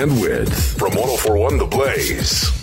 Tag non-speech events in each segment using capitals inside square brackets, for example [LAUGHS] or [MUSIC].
Bandwidth from 1041 The Blaze.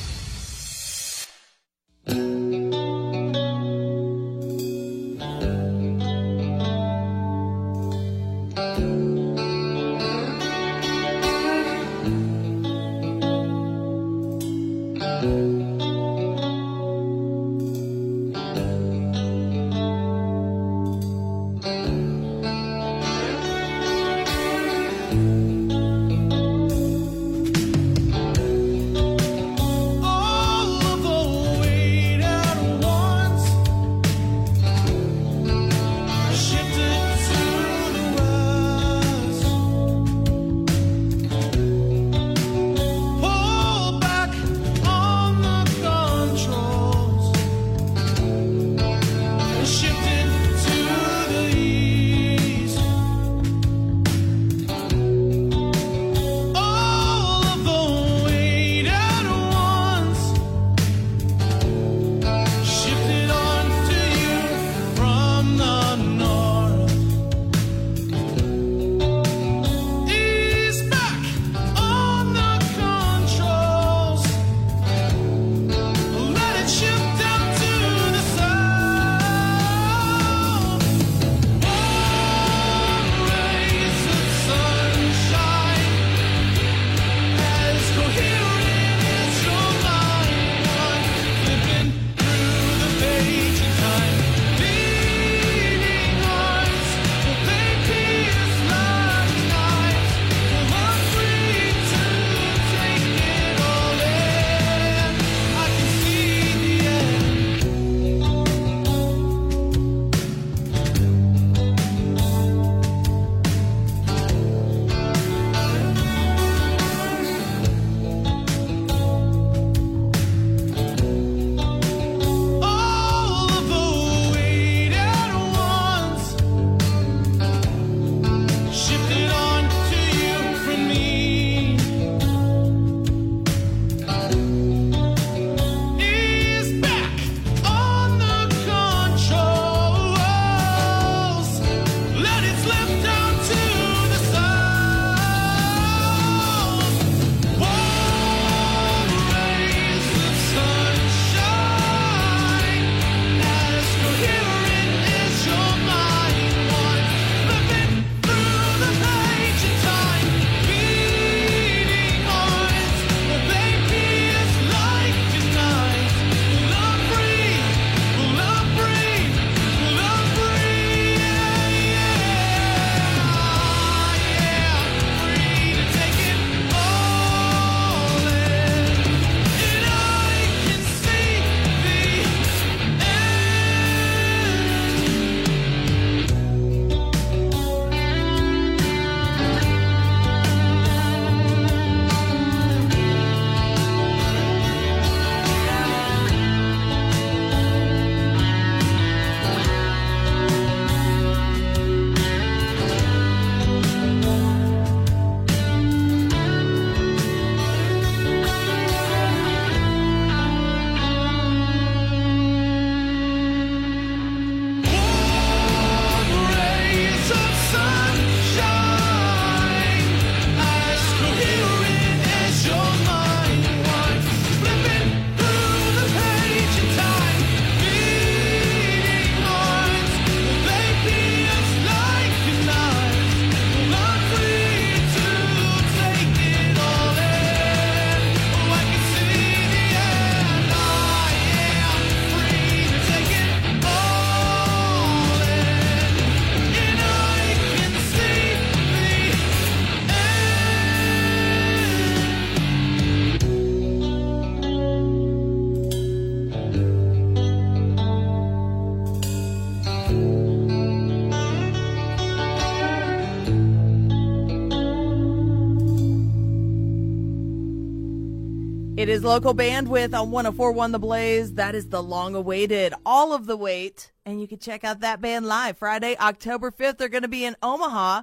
Local bandwidth on 1041 The Blaze. That is the long awaited, all of the wait. And you can check out that band live Friday, October 5th. They're going to be in Omaha.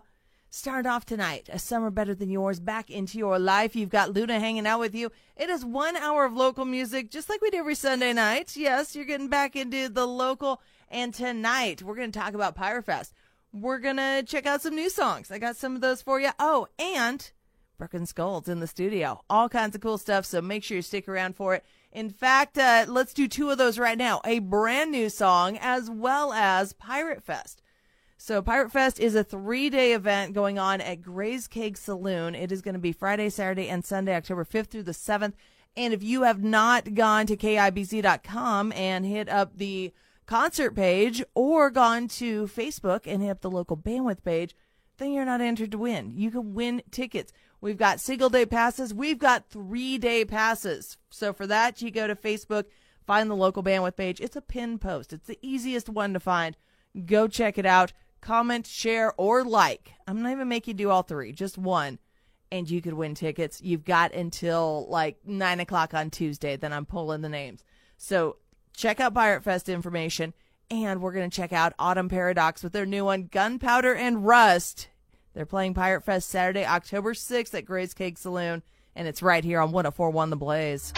Start off tonight. A summer better than yours back into your life. You've got Luna hanging out with you. It is one hour of local music, just like we do every Sunday night. Yes, you're getting back into the local. And tonight, we're going to talk about Pirate Fest. We're going to check out some new songs. I got some of those for you. Oh, and Broken Skulls in the studio. All kinds of cool stuff, so make sure you stick around for it. In fact, uh, let's do two of those right now a brand new song as well as Pirate Fest. So, Pirate Fest is a three day event going on at Gray's Keg Saloon. It is going to be Friday, Saturday, and Sunday, October 5th through the 7th. And if you have not gone to KIBZ.com and hit up the concert page or gone to Facebook and hit up the local bandwidth page, then you're not entered to win. You can win tickets. We've got single day passes. We've got three day passes. So for that, you go to Facebook, find the local bandwidth page. It's a pin post. It's the easiest one to find. Go check it out. Comment, share, or like. I'm not even make you do all three, just one. And you could win tickets. You've got until like nine o'clock on Tuesday. Then I'm pulling the names. So check out Pirate Fest information. And we're going to check out Autumn Paradox with their new one, Gunpowder and Rust. They're playing Pirate Fest Saturday, October 6th at Gray's Keg Saloon, and it's right here on 1041 The Blaze.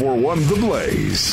1041 The Blaze.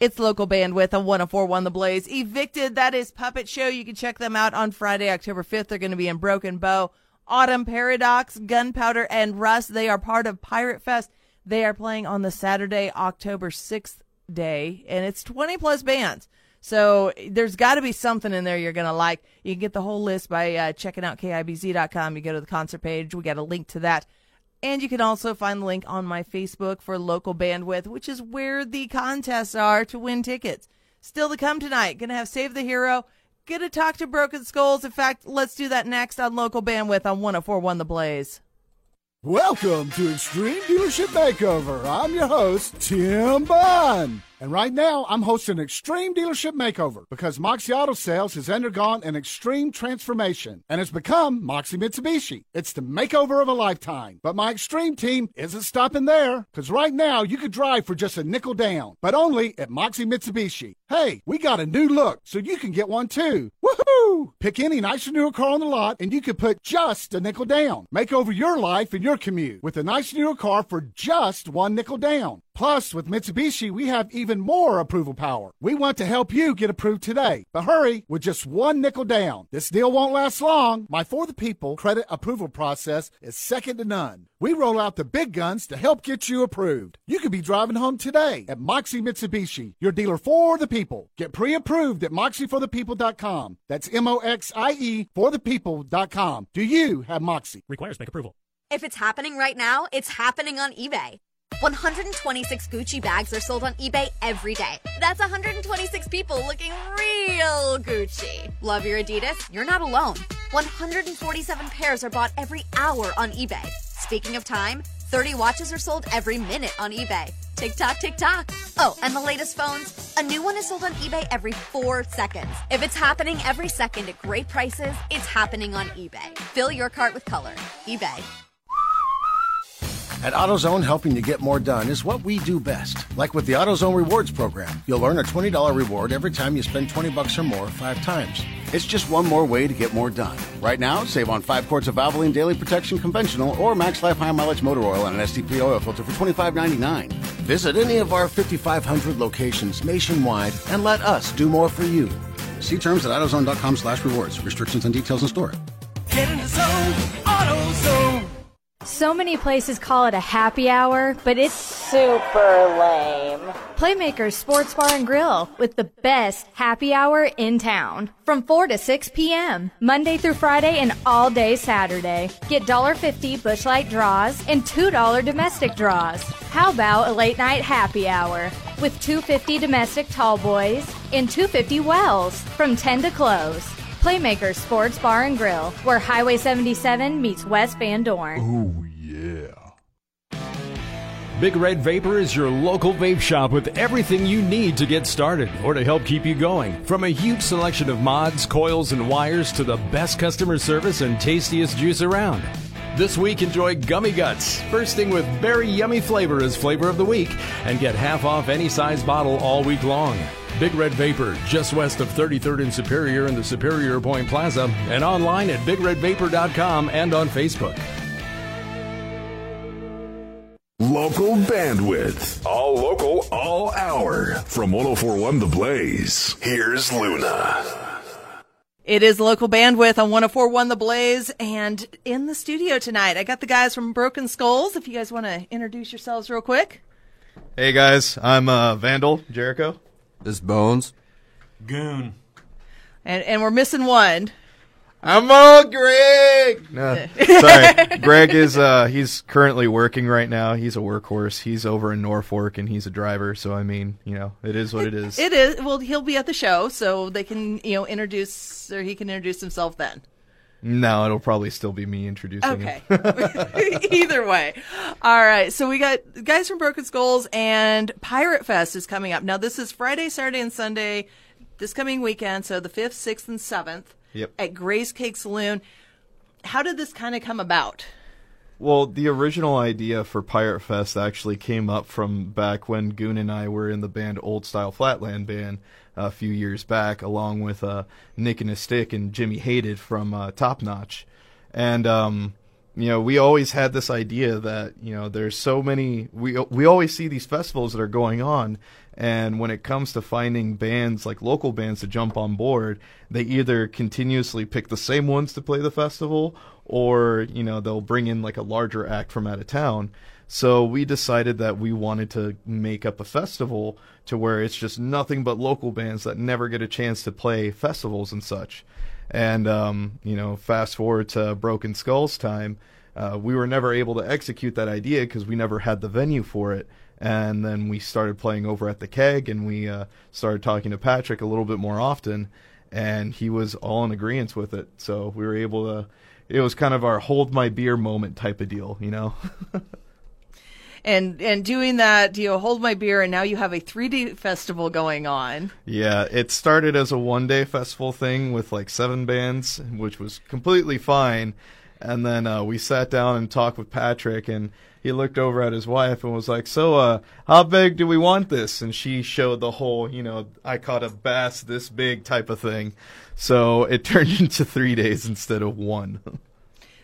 It's local bandwidth on 1041 The Blaze. Evicted, that is Puppet Show. You can check them out on Friday, October 5th. They're going to be in Broken Bow, Autumn Paradox, Gunpowder, and Rust. They are part of Pirate Fest. They are playing on the Saturday, October 6th day, and it's 20 plus bands. So there's got to be something in there you're going to like. You can get the whole list by uh, checking out KIBZ.com. You go to the concert page. We got a link to that And you can also find the link on my Facebook for local bandwidth, which is where the contests are to win tickets. Still to come tonight. Gonna have Save the Hero. Gonna talk to Broken Skulls. In fact, let's do that next on local bandwidth on 1041 The Blaze. Welcome to Extreme Dealership Makeover. I'm your host, Tim Bunn. And right now, I'm hosting Extreme Dealership Makeover because Moxie Auto Sales has undergone an extreme transformation and has become Moxie Mitsubishi. It's the makeover of a lifetime. But my extreme team isn't stopping there because right now you could drive for just a nickel down, but only at Moxie Mitsubishi. Hey, we got a new look, so you can get one too. Woohoo! Pick any nice newer car on the lot and you can put just a nickel down. Make over your life and your commute with a nice newer car for just one nickel down. Plus, with Mitsubishi, we have even more approval power. We want to help you get approved today. But hurry, with just one nickel down. This deal won't last long. My For the People credit approval process is second to none. We roll out the big guns to help get you approved. You could be driving home today at Moxie Mitsubishi, your dealer for the people. Get pre approved at moxieforthepeople.com. That's M O X I E for the people.com. Do you have Moxie? Requires bank approval. If it's happening right now, it's happening on eBay. 126 Gucci bags are sold on eBay every day. That's 126 people looking real Gucci. Love your Adidas? You're not alone. 147 pairs are bought every hour on eBay. Speaking of time, 30 watches are sold every minute on eBay. Tick tock, tick tock. Oh, and the latest phones? A new one is sold on eBay every four seconds. If it's happening every second at great prices, it's happening on eBay. Fill your cart with color. eBay. At AutoZone, helping you get more done is what we do best. Like with the AutoZone Rewards program, you'll earn a $20 reward every time you spend 20 bucks or more five times. It's just one more way to get more done. Right now, save on five quarts of Valvoline Daily Protection Conventional or Max Life High Mileage Motor Oil and an STP oil filter for $25.99. Visit any of our 5,500 locations nationwide and let us do more for you. See terms at AutoZone.com slash rewards. Restrictions and details in store. Get in the zone, AutoZone. So many places call it a happy hour, but it's super lame. Playmakers Sports Bar and Grill with the best happy hour in town from 4 to 6 p.m. Monday through Friday and all day Saturday. Get $1.50 Busch Light draws and $2 domestic draws. How about a late night happy hour with 250 domestic tall boys and 250 wells from 10 to close. Playmakers Sports Bar and Grill, where Highway 77 meets West Van Dorn. Oh, yeah. Big Red Vapor is your local vape shop with everything you need to get started or to help keep you going. From a huge selection of mods, coils, and wires to the best customer service and tastiest juice around. This week, enjoy Gummy Guts, bursting with very yummy flavor as flavor of the week, and get half off any size bottle all week long. Big Red Vapor, just west of 33rd and Superior in the Superior Point Plaza, and online at bigredvapor.com and on Facebook. Local bandwidth. All local, all hour. From 1041 The Blaze, here's Luna. It is local bandwidth on 1041 The Blaze. And in the studio tonight, I got the guys from Broken Skulls. If you guys want to introduce yourselves real quick. Hey guys, I'm uh, Vandal Jericho. This Bones. Goon. And, and we're missing one. I'm all Greg. No, [LAUGHS] sorry. Greg is uh, he's currently working right now. He's a workhorse. He's over in Norfolk and he's a driver. So I mean, you know, it is what it is. It is. Well, he'll be at the show, so they can you know introduce or he can introduce himself then. No, it'll probably still be me introducing Okay. [LAUGHS] Either way. All right. So we got guys from Broken Skulls and Pirate Fest is coming up. Now this is Friday, Saturday, and Sunday this coming weekend. So the 5th, 6th, and 7th Yep. at Gray's Keg Saloon. How did this kind of come about? Well, the original idea for Pirate Fest actually came up from back when Goon and I were in the band Old Style Flatland Band a few years back, along with uh, Nick and a Stick and Jimmy Hated from uh, Top Notch. And um, you know, we always had this idea that you know there's so many. We we always see these festivals that are going on, and when it comes to finding bands like local bands to jump on board, they either continuously pick the same ones to play the festival, or you know they'll bring in like a larger act from out of town. So we decided that we wanted to make up a festival to where it's just nothing but local bands that never get a chance to play festivals and such. And um, you know, fast forward to Broken Skulls time, uh, we were never able to execute that idea because we never had the venue for it. And then we started playing over at the keg, and we uh, started talking to Patrick a little bit more often, and he was all in agreement with it. So we were able to. It was kind of our hold my beer moment type of deal, you know. [LAUGHS] and and doing that, you know, hold my beer, and now you have a 3D festival going on. Yeah, it started as a one day festival thing with like seven bands, which was completely fine. And then uh, we sat down and talked with Patrick, and he looked over at his wife and was like, "So, uh, how big do we want this?" And she showed the whole, you know, I caught a bass this big type of thing. So it [LAUGHS] turned into three days instead of one. [LAUGHS]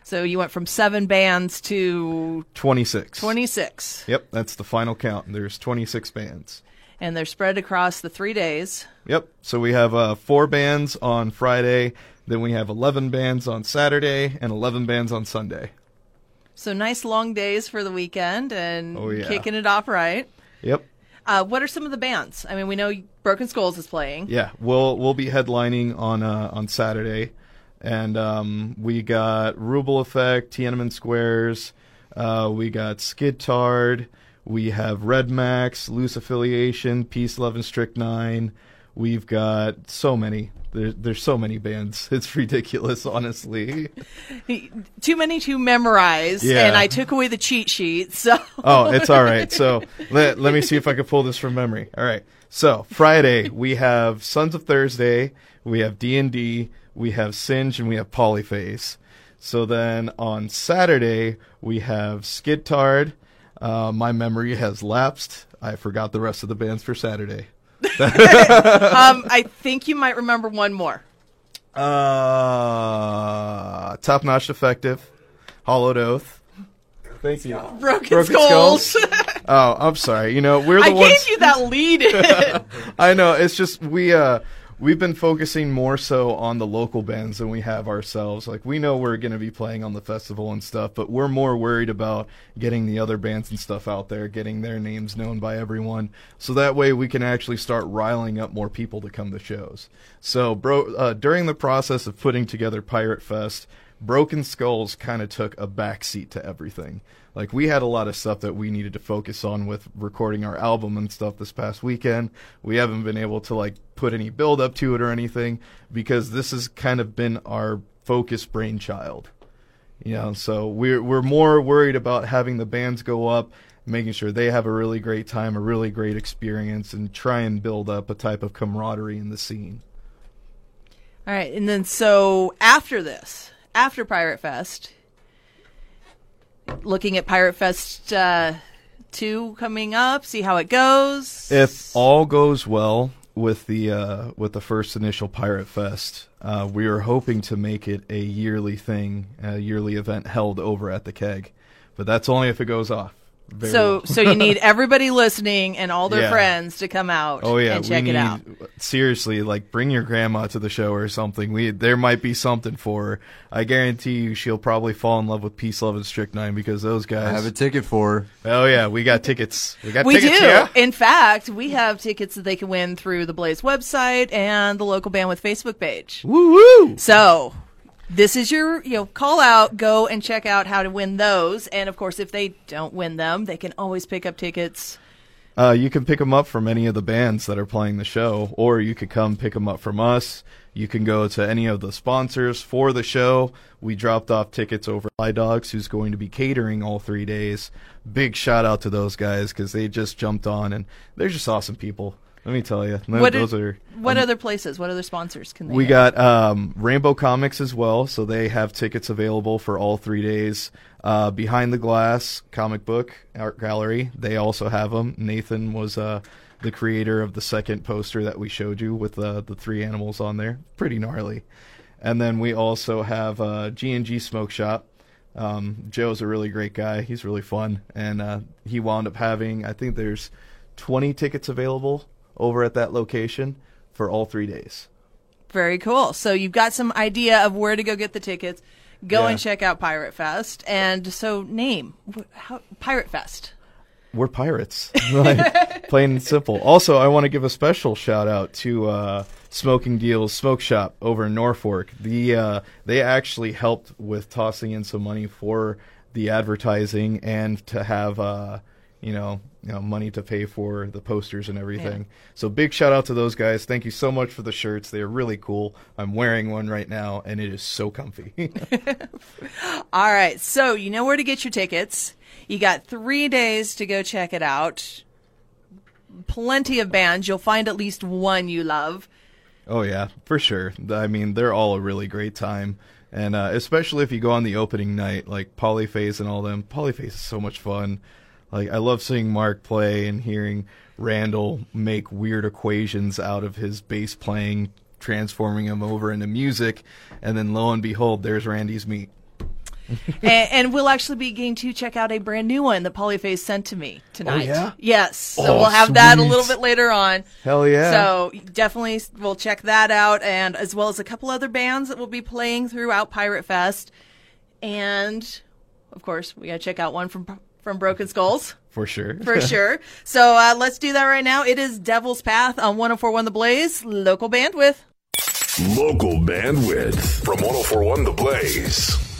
So you went from seven bands to 26. 26. Yep, that's the final count. There's 26 bands. And they're spread across the three days. Yep. So we have uh, four bands on Friday, then we have 11 bands on Saturday, and 11 bands on Sunday. So nice long days for the weekend and oh, yeah. kicking it off right. Yep. Uh, what are some of the bands? I mean, we know Broken Skulls is playing. Yeah, we'll we'll be headlining on uh, on Saturday and um, we got Ruble Effect, Tiananmen Squares, uh, we got Skidtard, we have Red Max, Loose Affiliation, Peace, Love, and Strychnine. We've got so many. There, there's so many bands. [LAUGHS] It's ridiculous, honestly. [LAUGHS] Too many to memorize, yeah. and I took away the cheat sheet. [LAUGHS] So oh, it's all right. So let let me see if I can pull this from memory. All right. So Friday we have Sons of Thursday, we have D and D, we have Singe, and we have Polyphase. So then on Saturday, we have Skidtard. Uh, my memory has lapsed. I forgot the rest of the bands for Saturday. [LAUGHS] um, I think you might remember one more. Uh, Top Notch Defective, Hollowed Oath. Thank you. [LAUGHS] Broken, Broken Skulls. Skulls. oh, I'm sorry. You know, we're the I ones. I gave you that lead. [LAUGHS] I know. It's just we. uh we've been focusing more so on the local bands than we have ourselves. Like we know we're going to be playing on the festival and stuff, but we're more worried about getting the other bands and stuff out there, getting their names known by everyone, so that way we can actually start riling up more people to come to shows. So, bro, uh, during the process of putting together Pirate Fest, Broken Skulls kind of took a backseat to everything like we had a lot of stuff that we needed to focus on with recording our album and stuff this past weekend. We haven't been able to like put any build up to it or anything because this has kind of been our focus brainchild. You know, so we're we're more worried about having the bands go up, making sure they have a really great time, a really great experience, and try and build up a type of camaraderie in the scene. All right, and then so after this, after Pirate Fest, looking at Pirate Fest uh, 2 coming up, see how it goes. If all goes well with the uh, with the first initial Pirate Fest, uh, we are hoping to make it a yearly thing, a yearly event held over at the keg. But that's only if it goes off. Very so, well. so you need [LAUGHS] everybody listening and all their yeah. friends to come out. Oh yeah, and check need, it out. Seriously, like bring your grandma to the show or something. We there might be something for her. I guarantee you, she'll probably fall in love with Peace, Love, and Strychnine because those guys. I have a ticket for. Her. Oh yeah, we got tickets. We got. We tickets, do. Yeah? In fact, we have tickets that they can win through the Blaze website and the local bandwidth Facebook page. Woo woo! So this is your you know call out go and check out how to win those. And of course if they don't win them they can always pick up tickets. Uh, you can pick them up from any of the bands that are playing the show or you could come pick them up from us. You can go to any of the sponsors for the show. We dropped off tickets over Fly Dogs who's going to be catering all three days. Big shout out to those guys because they just jumped on and they're just awesome people let me tell you, what those are. What um, other places? What other sponsors can they? We got um, Rainbow Comics as well, so they have tickets available for all three days. Uh, Behind the Glass Comic Book Art Gallery, they also have them. Nathan was uh, the creator of the second poster that we showed you with uh, the three animals on there. Pretty gnarly. And then we also have uh, G&G Smoke Shop. Um, Joe's a really great guy. He's really fun, and uh, he wound up having I think there's 20 tickets available over at that location for all three days. Very cool. So you've got some idea of where to go get the tickets. Go yeah. and check out Pirate Fest. And so, name how, Pirate Fest. We're pirates, [LAUGHS] like, plain and simple. Also, I want to give a special shout out to uh, Smoking Deals Smoke Shop over in Norfolk. The uh, they actually helped with tossing in some money for the advertising and to have uh, you know you know money to pay for the posters and everything. Yeah. So big shout out to those guys. Thank you so much for the shirts. They are really cool. I'm wearing one right now and it is so comfy. [LAUGHS] All right, so you know where to get your tickets. You got three days to go check it out. Plenty of bands. You'll find at least one you love. Oh yeah, for sure. I mean, they're all a really great time, and uh, especially if you go on the opening night, like Polyphase and all them. Polyphase is so much fun. Like I love seeing Mark play and hearing Randall make weird equations out of his bass playing, transforming him over into music, and then lo and behold, there's Randy's meat. [LAUGHS] and, and we'll actually be getting to check out a brand new one that Polyphase sent to me tonight. Oh, yeah? Yes. So Oh, we'll have that a little bit later on. Hell yeah. So definitely we'll check that out and as well as a couple other bands that will be playing throughout Pirate Fest. And of course, we got to check out one from from Broken Skulls. For sure. For sure. [LAUGHS] So uh, let's do that right now. It is Devil's Path on 1041 The Blaze, local bandwidth. Local bandwidth from 1041 The Blaze.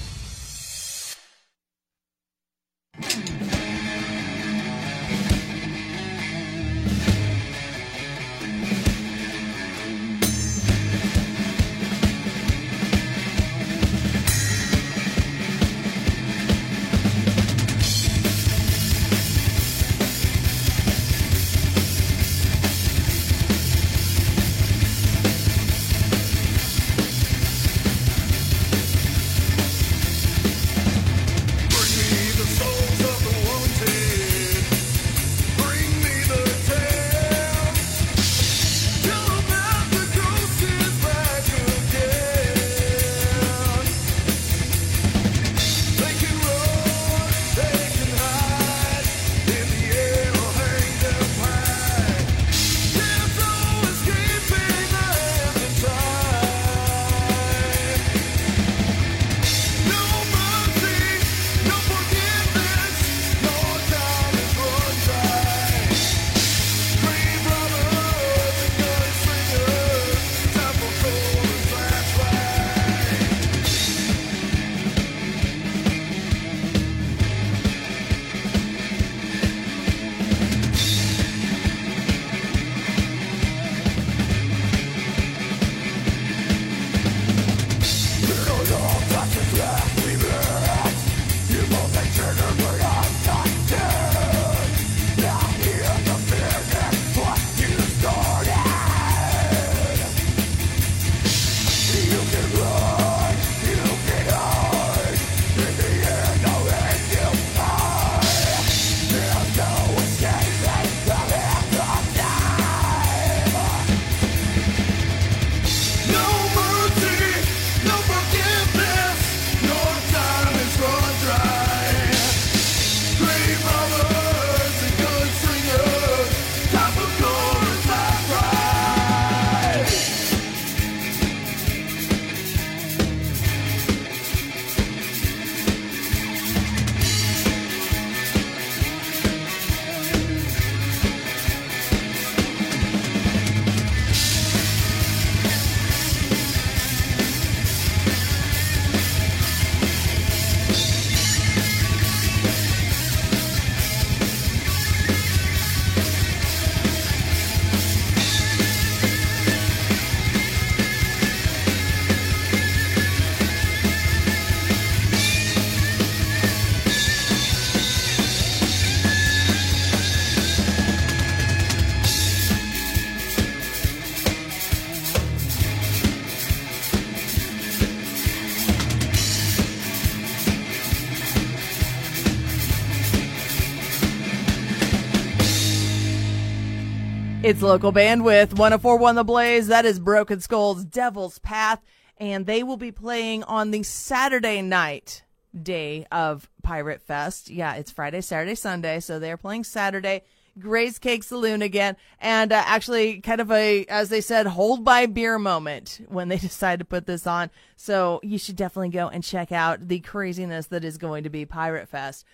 It's local bandwidth 1041 The Blaze. That is Broken Skulls Devil's Path. And they will be playing on the Saturday night day of Pirate Fest. Yeah, it's Friday, Saturday, Sunday. So they're playing Saturday. Gray's Keg Saloon again. And uh, actually, kind of a, as they said, hold by beer moment when they [LAUGHS] decide to put this on. So you should definitely go and check out the craziness that is going to be Pirate Fest.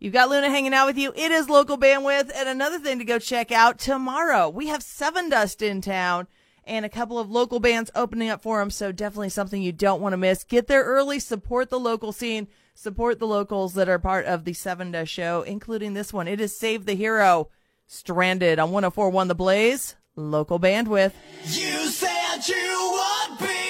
You've got Luna hanging out with you. It is local bandwidth. And another thing to go check out tomorrow, we have Sevendust in town. and a couple of local bands opening up for them. So definitely something you don't want to miss. Get there early, support the local scene, support the locals that are part of the Sevendust Show, including this one. It is Save the Hero, Stranded on 1041 The Blaze, local bandwidth. You said you would be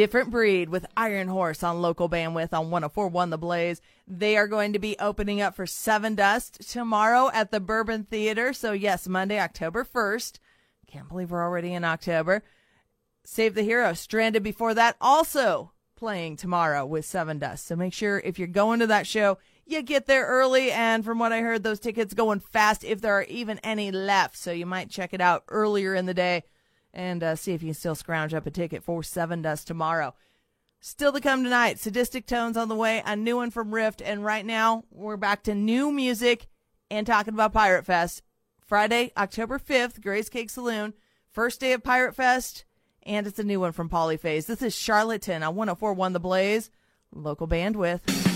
Different breed with Iron Horse on local bandwidth on 1041 The Blaze. They are going to be opening up for Sevendust tomorrow at the Bourbon Theater. So, yes, Monday, October 1st. Can't believe we're already in October. Save the Hero, Stranded before that, also playing tomorrow with Sevendust. So make sure if you're going to that show, you get there early. And from what I heard, those tickets going fast if there are even any left. So you might check it out earlier in the day and uh, see if you can still scrounge up a ticket for Sevendust tomorrow. Still to come tonight, Sadistic Tones on the way, a new one from Rift. And right now, we're back to new music and talking about Pirate Fest. Friday, October 5th, Gray's Keg Saloon. First day of Pirate Fest. And it's a new one from Polyphase. This is Charlatan on 1041 The Blaze, local bandwidth.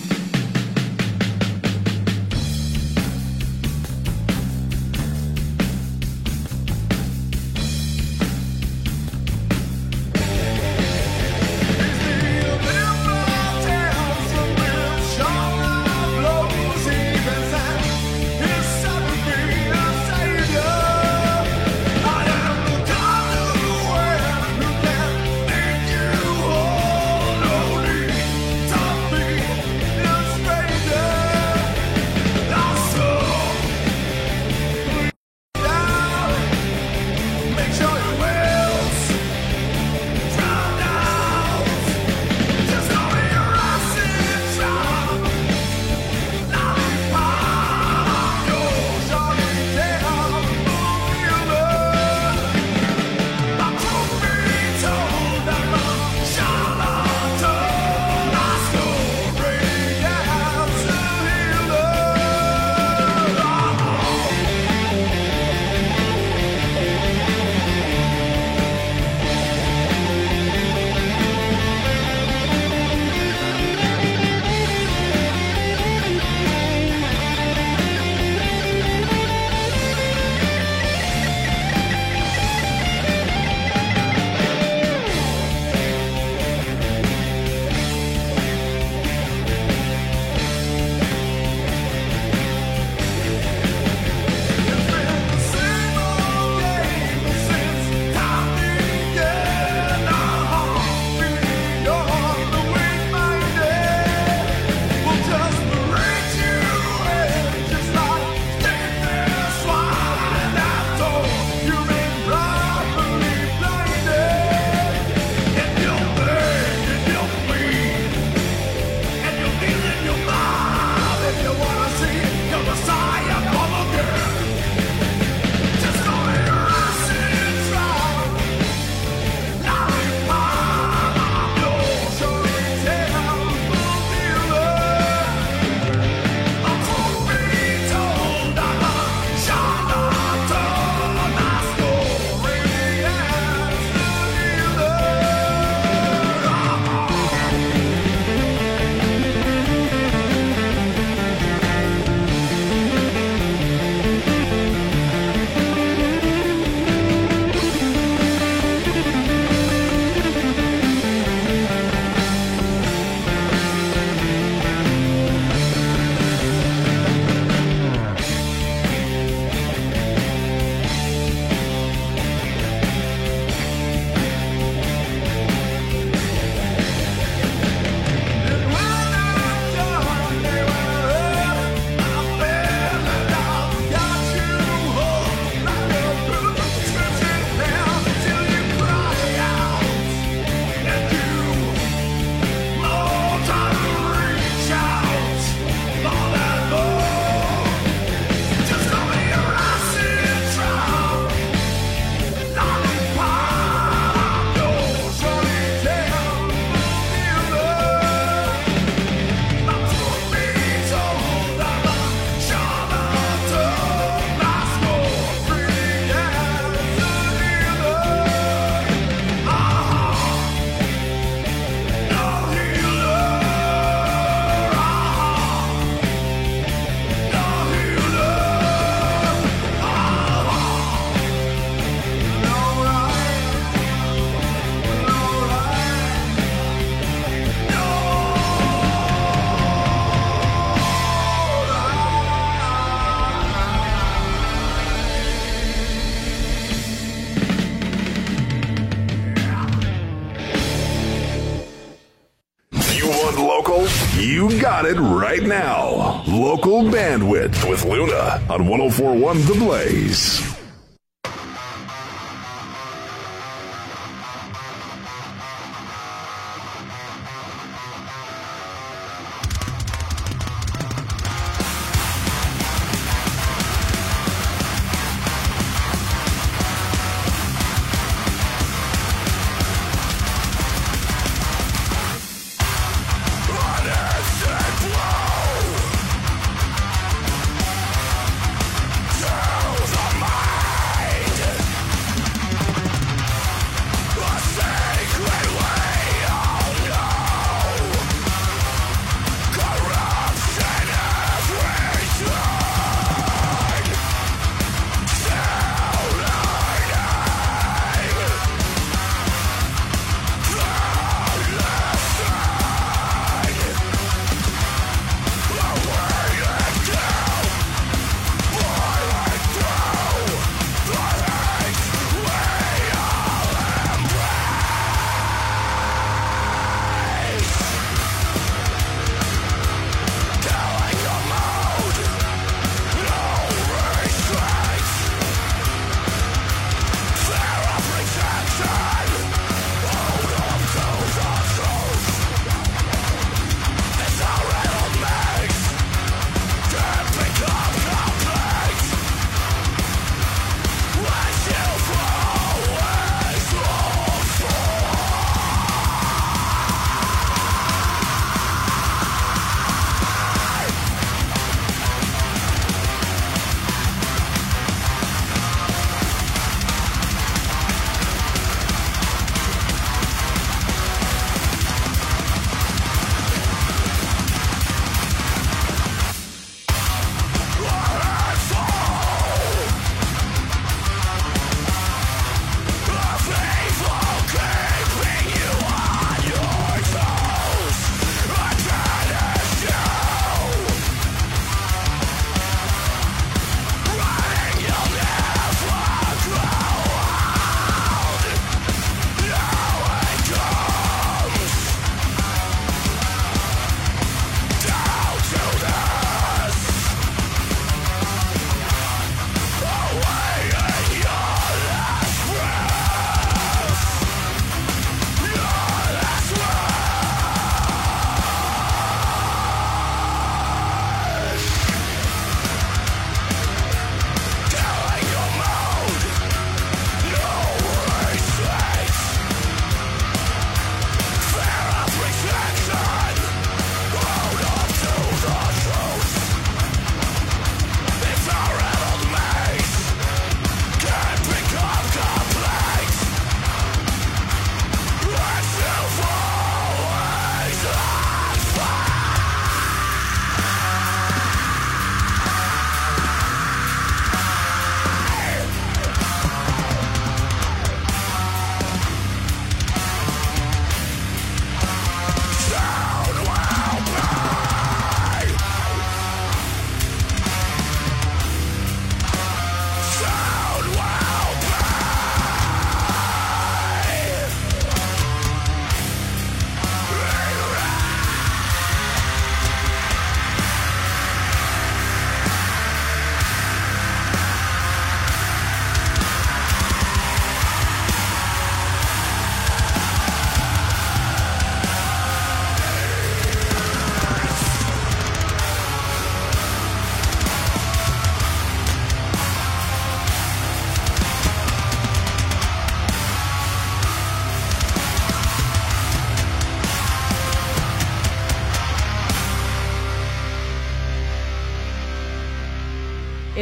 On 1041 The Blaze.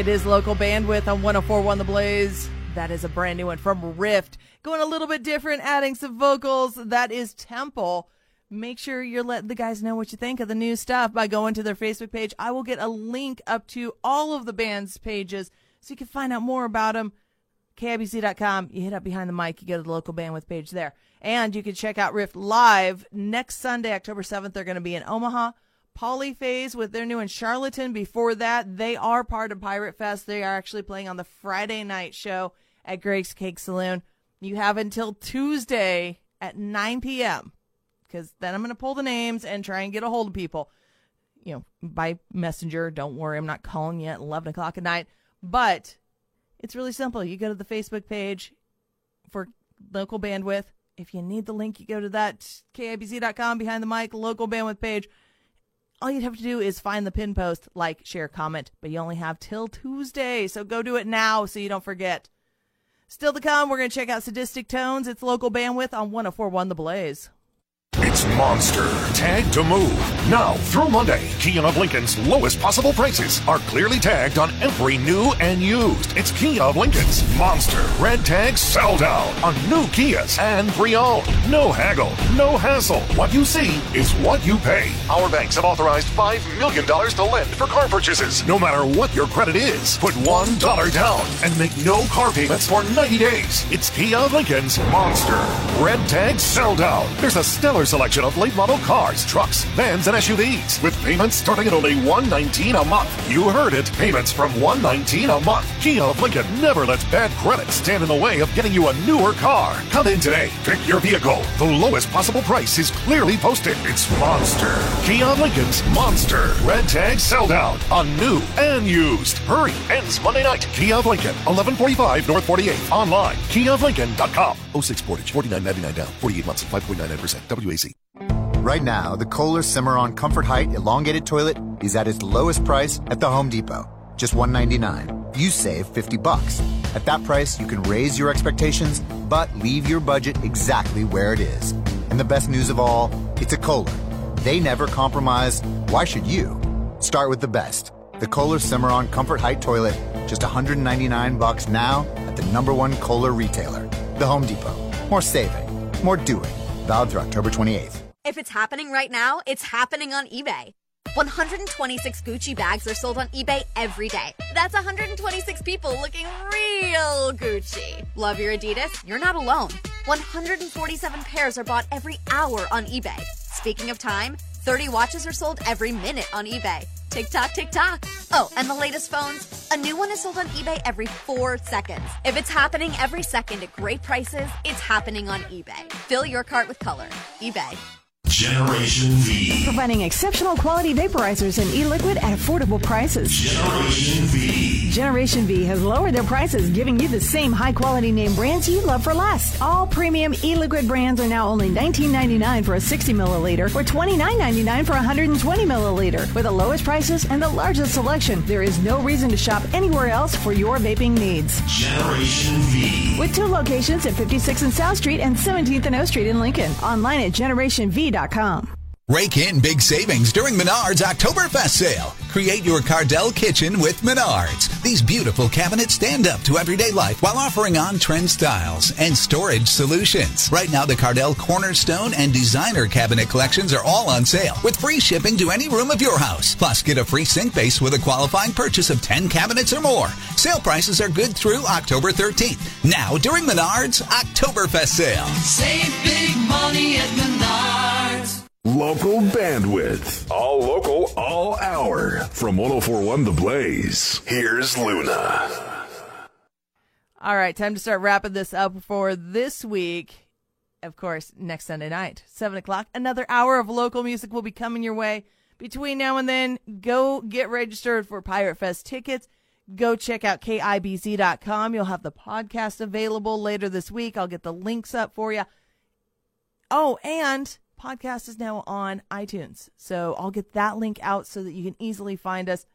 It is local bandwidth on 1041 The Blaze. That is a brand new one from Rift. Going a little bit different, adding some vocals. That is Temple. Make sure you're letting the guys know what you think of the new stuff by going to their Facebook page. I will get a link up to all of the band's pages so you can find out more about them. KIBZ.com. You hit up behind the mic, you go to the local bandwidth page there. And you can check out Rift live next Sunday, October 7th. They're going to be in Omaha. Polyphase with their new in Charlatan. Before that, they are part of Pirate Fest. They are actually playing on the Friday night show at Gray's Keg Saloon. You have until Tuesday at 9 p.m. because then I'm going to pull the names and try and get a hold of people. You know, by messenger. Don't worry, I'm not calling you at 11 o'clock at night. But it's really simple. You go to the Facebook page for local bandwidth. If you need the link, you go to that KIBZ.com behind the mic local bandwidth page. All you'd have to do is find the pin post, like, share, comment, but you only have till Tuesday. So go do it now so you don't forget. Still to come, we're going to check out Sadistic Tones. It's local bandwidth on 1041 The Blaze. It's Monster. Tag to move. Now, through Monday, Kia of Lincoln's lowest possible prices are clearly tagged on every new and used. It's Kia of Lincoln's Monster. Red tag sell down on new Kias and pre-owned. No haggle, no hassle. What you see is what you pay. Our banks have authorized $5 million to lend for car purchases. No matter what your credit is, put $1 down and make no car payments for 90 days. It's Kia of Lincoln's Monster. Red tag sell down. There's a stellar selection of late model cars, trucks, vans, and SUVs with payments starting at only 119 a month. You heard it. Payments from 119 a month. Kia of Lincoln never lets bad credit stand in the way of getting you a newer car. Come in today. Pick your vehicle. The lowest possible price is clearly posted. It's Monster. Kia of Lincoln's Monster. Red tag sell down on new and used. Hurry. Ends Monday night. Kia of Lincoln. 1145 North 48th. Online. KiaofLincoln.com. 06 Portage. 49.99 down. 48 months at 5.99%. WAC. Right now, the Kohler Cimarron Comfort Height Elongated Toilet is at its lowest price at the Home Depot. Just 199. You save 50 bucks. At that price, you can raise your expectations, but leave your budget exactly where it is. And the best news of all, it's a Kohler. They never compromise. Why should you? Start with the best. The Kohler Cimarron Comfort Height Toilet, just 199 bucks now at the number one Kohler retailer, the Home Depot. More saving, more doing. Valid through October 28th. If it's happening right now, it's happening on eBay. 126 Gucci bags are sold on eBay every day. That's 126 people looking real Gucci. Love your Adidas? You're not alone. 147 pairs are bought every hour on eBay. Speaking of time, 30 watches are sold every minute on eBay. Tick tock, tick tock. Oh, and the latest phones? A new one is sold on eBay every four seconds. If it's happening every second at great prices, it's happening on eBay. Fill your cart with color. eBay. Generation V. Providing exceptional quality vaporizers and e-liquid at affordable prices. Generation V. Generation V has lowered their prices, giving you the same high quality name brands you love for less. All premium e-liquid brands are now only $19.99 for a 60 milliliter or $29.99 for a 120 milliliter. With the lowest prices and the largest selection, there is no reason to shop anywhere else for your vaping needs. Generation V. With two locations at 56th and South Street and 17th and O Street in Lincoln. Online at generationv.com. Rake in big savings during Menards Oktoberfest sale. Create your Cardell kitchen with Menards. These beautiful cabinets stand up to everyday life while offering on-trend styles and storage solutions. Right now, the Cardell Cornerstone and Designer cabinet collections are all on sale with free shipping to any room of your house. Plus, get a free sink base with a qualifying purchase of 10 cabinets or more. Sale prices are good through October 13th. Now, during Menards Oktoberfest sale. Save big money at Menards. Local bandwidth. All local, all hour. From 1041 The Blaze, here's Luna. All right, time to start wrapping this up for this week. Of course, next Sunday night, 7 o'clock, another hour of local music will be coming your way. Between now and then, go get registered for Pirate Fest tickets. Go check out KIBZ.com. You'll have the podcast available later this week. I'll get the links up for you. Oh, and podcast is now on iTunes. So I'll get that link out so that you can easily find us.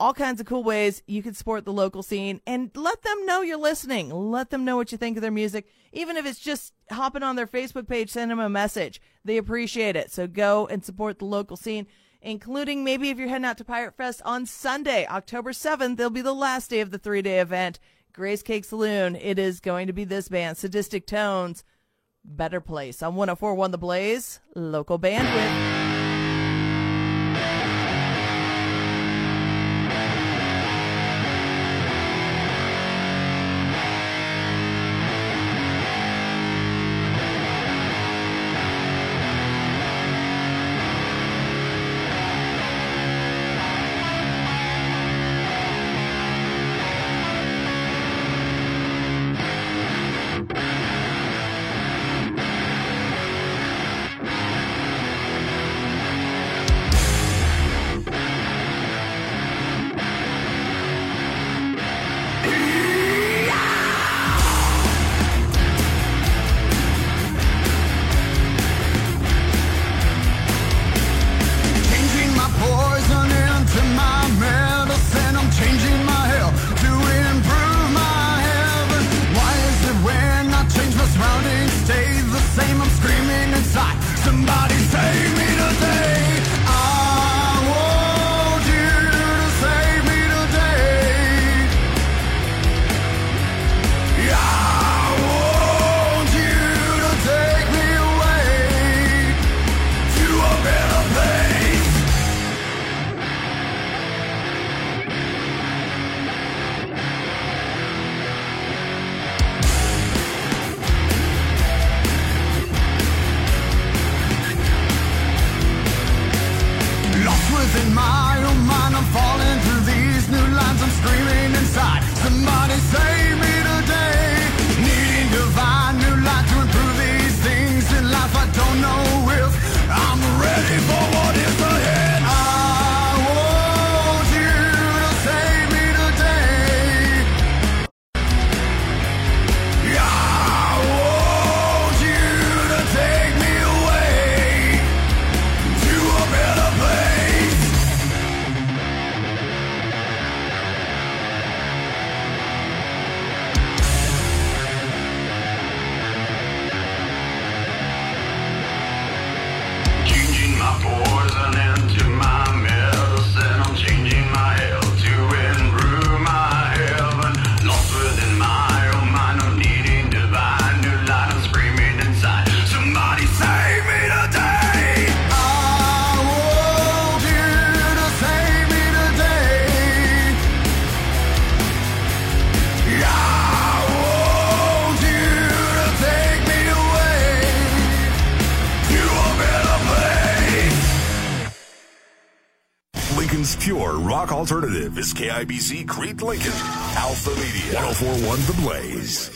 All kinds of cool ways you can support the local scene and let them know you're listening. Let them know what you think of their music. Even if it's just hopping on their Facebook page, send them a message. They appreciate it. So go and support the local scene, including maybe if you're heading out to Pirate Fest on Sunday, October 7th, it'll be the last day of the three day event. Gray's Keg Saloon. It is going to be this band, Sadistic Tones. Better Place on 1041 The Blaze, local bandwidth. Is KIBZ Crete Lincoln, Alpha Media, 1041 The Blaze.